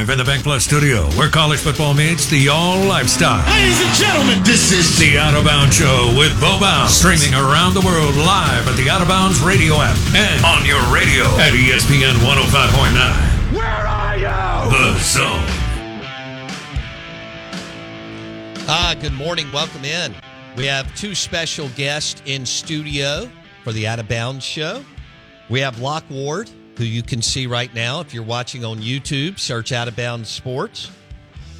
Live in the BankPlus studio, where college football meets the all lifestyle. Ladies and gentlemen, this is the Out of Bounds Show with Bo Bounds, streaming around the world live at the Out of Bounds radio app and on your radio at ESPN 105.9. Where are you? The Zone. Ah, good morning. Welcome in. We have two special guests in studio for the Out of Bounds show. We have Locke Ward, who you can see right now if you're watching on YouTube. Search Out of Bounds Sports.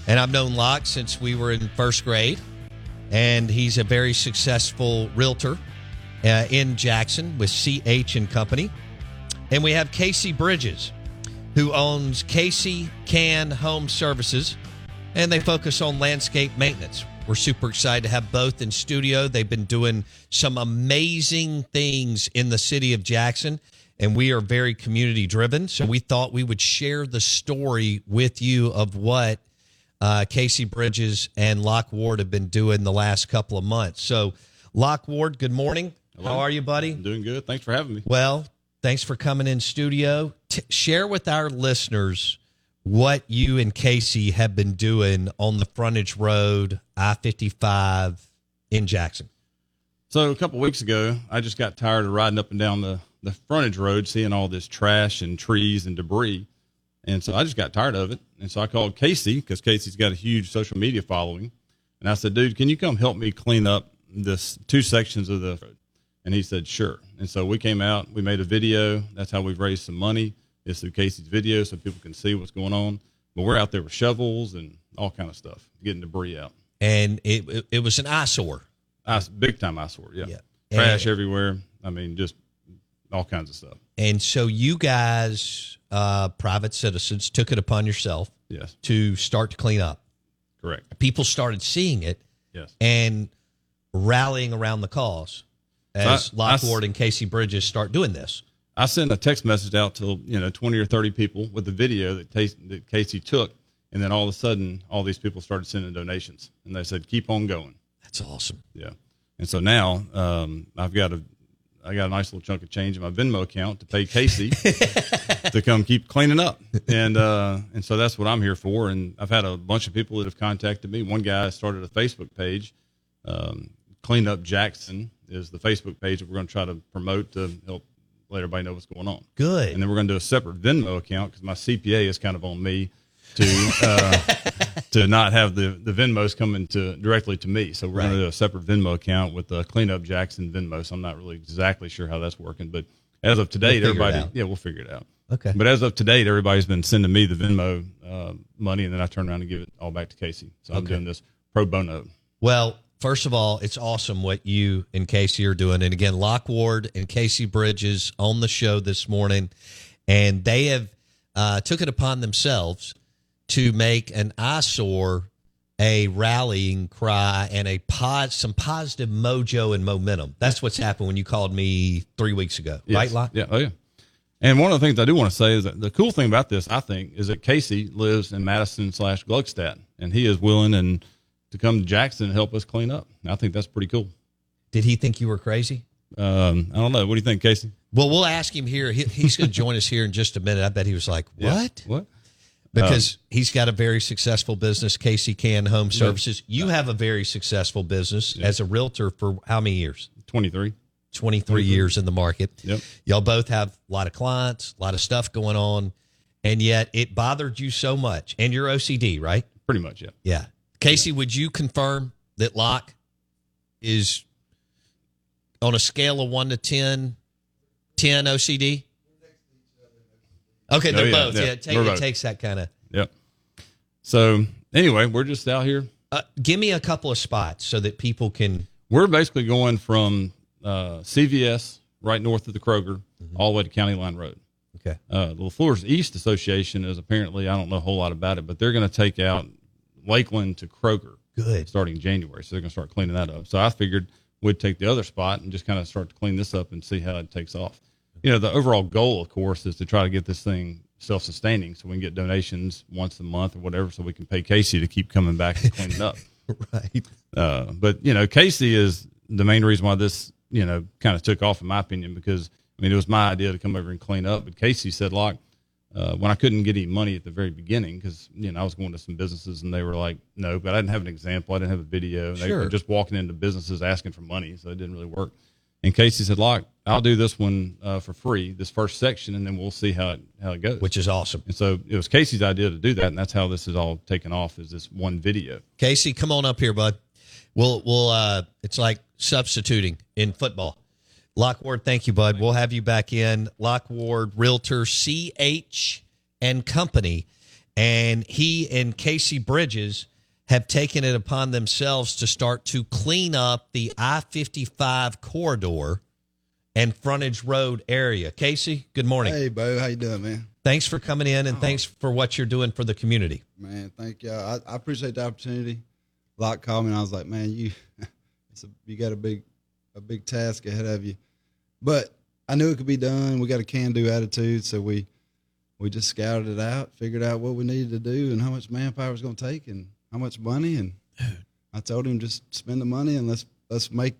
And I've known Locke since we were in first grade, and he's a very successful realtor uh, in Jackson with CH and Company. And we have Casey Bridges, who owns Casey Can Home Services, and they focus on landscape maintenance. We're super excited to have both in studio. They've been doing some amazing things in the city of Jackson, and we are very community driven. So we thought we would share the story with you of what uh, Casey Bridges and Locke Ward have been doing the last couple of months. So, Locke Ward, good morning. How are you, buddy? I'm doing good. Thanks for having me. Well, thanks for coming in studio. T- share with our listeners what you and Casey have been doing on the frontage road, I 55 in Jackson. So a couple weeks ago, I just got tired of riding up and down the, the frontage road, seeing all this trash and trees and debris. And so I just got tired of it. And so I called Casey because Casey's got a huge social media following. And I said, dude, can you come help me clean up this two sections of the road? And he said, sure. And so we came out, we made a video. That's how we've raised some money. It's through Casey's video so people can see what's going on. But we're out there with shovels and all kind of stuff, getting debris out. And it, it, it was an eyesore. Ice, big time eyesore. Yeah. Yeah. Trash And- everywhere. I mean, just all kinds of stuff. And so you guys, uh, private citizens, took it upon yourself Yes. to start to clean up. Correct. People started seeing it Yes. and rallying around the cause as I- Locke I- Ward and Casey Bridges start doing this. I sent a text message out to you know twenty or thirty people with the video that, Tas- that Casey took, and then all of a sudden, all these people started sending donations, and they said, "Keep on going." That's awesome. Yeah. And so now um, I've got a I got a nice little chunk of change in my Venmo account to pay Casey to come keep cleaning up. And uh, and so that's what I'm here for. And I've had a bunch of people that have contacted me. One guy started a Facebook page. Um, Clean Up Jackson is the Facebook page that we're going to try to promote to help let everybody know what's going on. Good. And then we're going to do a separate Venmo account because my CPA is kind of on me to uh, to not have the the Venmos coming to directly to me. So we're going Right. to do a separate Venmo account with the Cleanup Jackson Venmo. So I'm not really exactly sure how that's working, but as of today, We'll everybody, yeah, we'll figure it out. Okay. But as of today, everybody's been sending me the Venmo uh, money, and then I turn around and give it all back to Casey. So I'm Okay. doing this pro bono. Well, first of all, it's awesome what you and Casey are doing. And again, Locke Ward and Casey Bridges on the show this morning, and they have uh, took it upon themselves to make an eyesore a rallying cry and a pod, some positive mojo and momentum. That's what's happened when you called me three weeks ago, Yes. right? Yeah. Oh, yeah. And one of the things I do want to say is that the cool thing about this, I think, is that Casey lives in Madison slash Gluckstadt, and he is willing and to come to Jackson and help us clean up. I think that's pretty cool. Did he think you were crazy? Um, I don't know. What do you think, Casey? Well, we'll ask him here. He, he's going to join us here in just a minute. I bet he was like, Yeah. "What?" Because um, he's got a very successful business, Casey Can Home Services. You have a very successful business as a realtor for how many years? 23. 23 years in the market. Yep. Y'all both have a lot of clients, a lot of stuff going on, and yet it bothered you so much. And you're OCD, right? Pretty much, yeah. Yeah. Casey, would you confirm that Locke is on a scale of 1 to 10, 10 OCD? Okay, Oh, they're yeah, both. yeah, Yeah, it, take, it both. takes that kind of. Yep. So anyway, we're just out here. Uh, give me a couple of spots so that people can. We're basically going from uh, CVS right north of the Kroger all the way to County Line Road. Okay. Uh, the LeFleur's East Association is apparently, I don't know a whole lot about it, but they're going to take out Lakeland to Kroger Good. starting January. So they're going to start cleaning that up. So I figured we'd take the other spot and just kind of start to clean this up and see how it takes off. You know, the overall goal, of course, is to try to get this thing self sustaining so we can get donations once a month or whatever so we can pay Casey to keep coming back and cleaning up. Right. Uh, but you know, Casey is the main reason why this you know kind of took off, in my opinion, because I mean it was my idea to come over and clean up, but Casey said, like, uh, when I couldn't get any money at the very beginning because you know I was going to some businesses and they were like, no, but I didn't have an example, I didn't have a video. They Sure. were just walking into businesses asking for money, so it didn't really work. And Casey said, "Locke, I'll do this one uh, for free, this first section, and then we'll see how it how it goes." which is awesome. and so it was Casey's idea to do that, and that's how this is all taken off. Is this one video? Casey, come on up here, bud. We'll we'll uh it's like substituting in football. Locke Ward, thank you, bud. We'll have you back in. Locke Ward, Realtor CH and Company. And he and Casey Bridges have taken it upon themselves to start to clean up the I 55 corridor and frontage road area. Casey, good morning. Hey, Bo, how you doing, man? Thanks for coming in and oh. thanks for what you're doing for the community. Man, thank y'all. I, I appreciate the opportunity. Locke called me, and I was like, man, you, it's a, you got a big, a big task ahead of you, but I knew it could be done. We got a can-do attitude, so we, we just scouted it out, figured out what we needed to do, and how much manpower was going to take, and how much money, and I told him just spend the money and let's let's make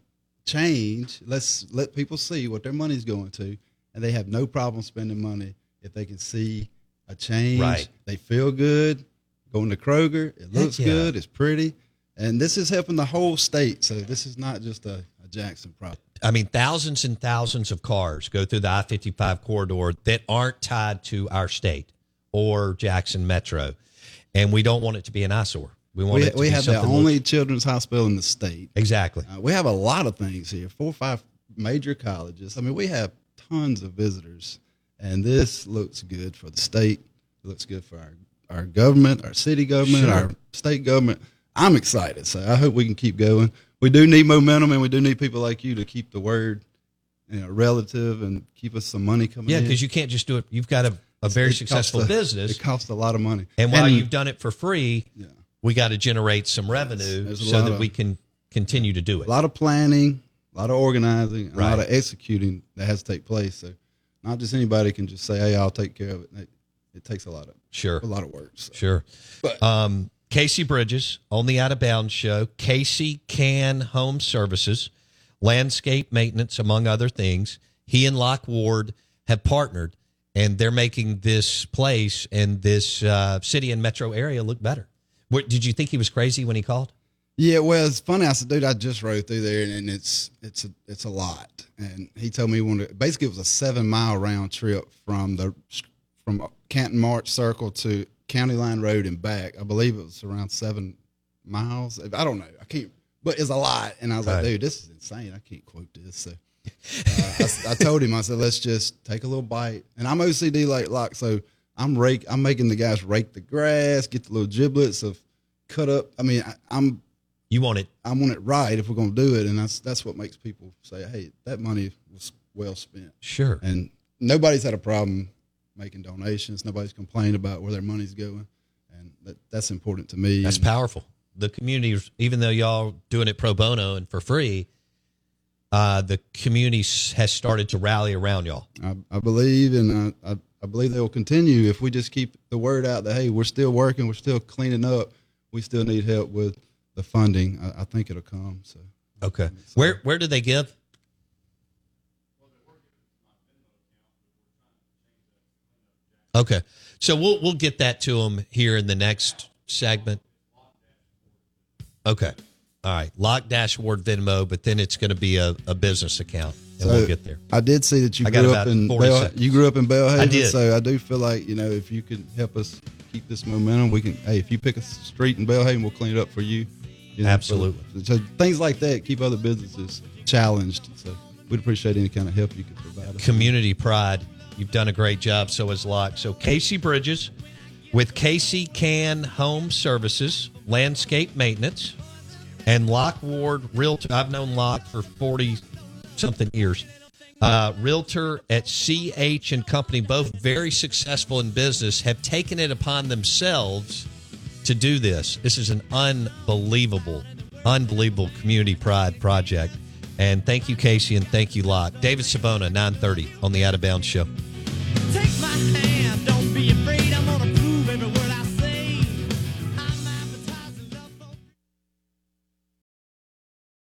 change. Let's let people see what their money's going to, and they have no problem spending money if they can see a change. Right. They feel good. Going to Kroger, it looks yeah. good. It's pretty, and this is helping the whole state. So this is not just a, a Jackson problem. I mean, thousands and thousands of cars go through the I 55 corridor that aren't tied to our state or Jackson Metro. And we don't want it to be an eyesore. We want We, we have the only children's hospital in the state. Exactly. Uh, we have a lot of things here, four or five major colleges. I mean, we have tons of visitors, and this looks good for the state. It looks good for our, our government, our city government, Sure. our state government. I'm excited, so I hope we can keep going. We do need momentum, and we do need people like you to keep the word, you know, relative and keep us some money coming Yeah, because you can't just do it. You've got a, a very It successful a- business. It costs a lot of money, and while you've done it for free, Yeah. We got to generate some revenue there's so that of- we can continue to do it. a lot of planning, a lot of organizing, and a lot of executing that has to take place. So, not just anybody can just say, "Hey, I'll take care of it." It, it takes a lot of Sure. a lot of work. So. Sure. But- um, Casey Bridges on the Out of Bounds show, Casey Can Home Services, landscape maintenance, among other things. He and Locke Ward have partnered, and they're making this place and this uh, city and metro area look better. What, did you think he was crazy when he called? Yeah, well, it's funny. I said, "Dude, I just rode through there, and, and it's it's a it's a lot." And he told me he wanted basically it was a seven mile round trip from the from Canton Mart Circle to County Line Road and back. I believe it was around seven miles. I don't know. I can't, but it's a lot. And I was Right. like, "Dude, this is insane. I can't quote this." So uh, I, I told him, I said, "Let's just take a little bite." And I'm OCD like Locke, so I'm rake. I'm making the guys rake the grass, get the little giblets of cut up. I mean, I, I'm You want it? I want it right if we're going to do it, and that's that's what makes people say, "Hey, that money was well spent." Sure. And nobody's had a problem making donations. Nobody's complained about where their money's going, and that, that's important to me. That's And powerful. The community, even though y'all doing it pro bono and for free, uh, the community has started to rally around y'all. I, I believe, and I, I, I believe they will continue if we just keep the word out that hey, we're still working, we're still cleaning up, we still need help with the funding. I, I think it'll come. So Okay. Where where do they give? Okay. So we'll we'll get that to them here in the next segment. Okay. All right. Locke dashboard Venmo, but then it's going to be a, a business account, and we'll get there. I did see that you I grew up in Bell, you grew up in Belhaven. I did. So I do feel like you know if you can help us keep this momentum, we can. Hey, if you pick a street in Belhaven, we'll clean it up for you. you know, Absolutely. So, so things like that keep other businesses challenged. So we'd appreciate any kind of help you could provide us. community pride. You've done a great job. So has Locke. So Casey Bridges with Casey Can Home Services, landscape maintenance, and Locke Ward Realtor. I've known Locke for forty something years. Uh, realtor at CH and Company, both very successful in business, have taken it upon themselves to do this. This is an unbelievable, unbelievable community pride project. And thank you, Casey, and thank you, Locke. David Savona, 930 on the Out of Bounds Show. Take my hand.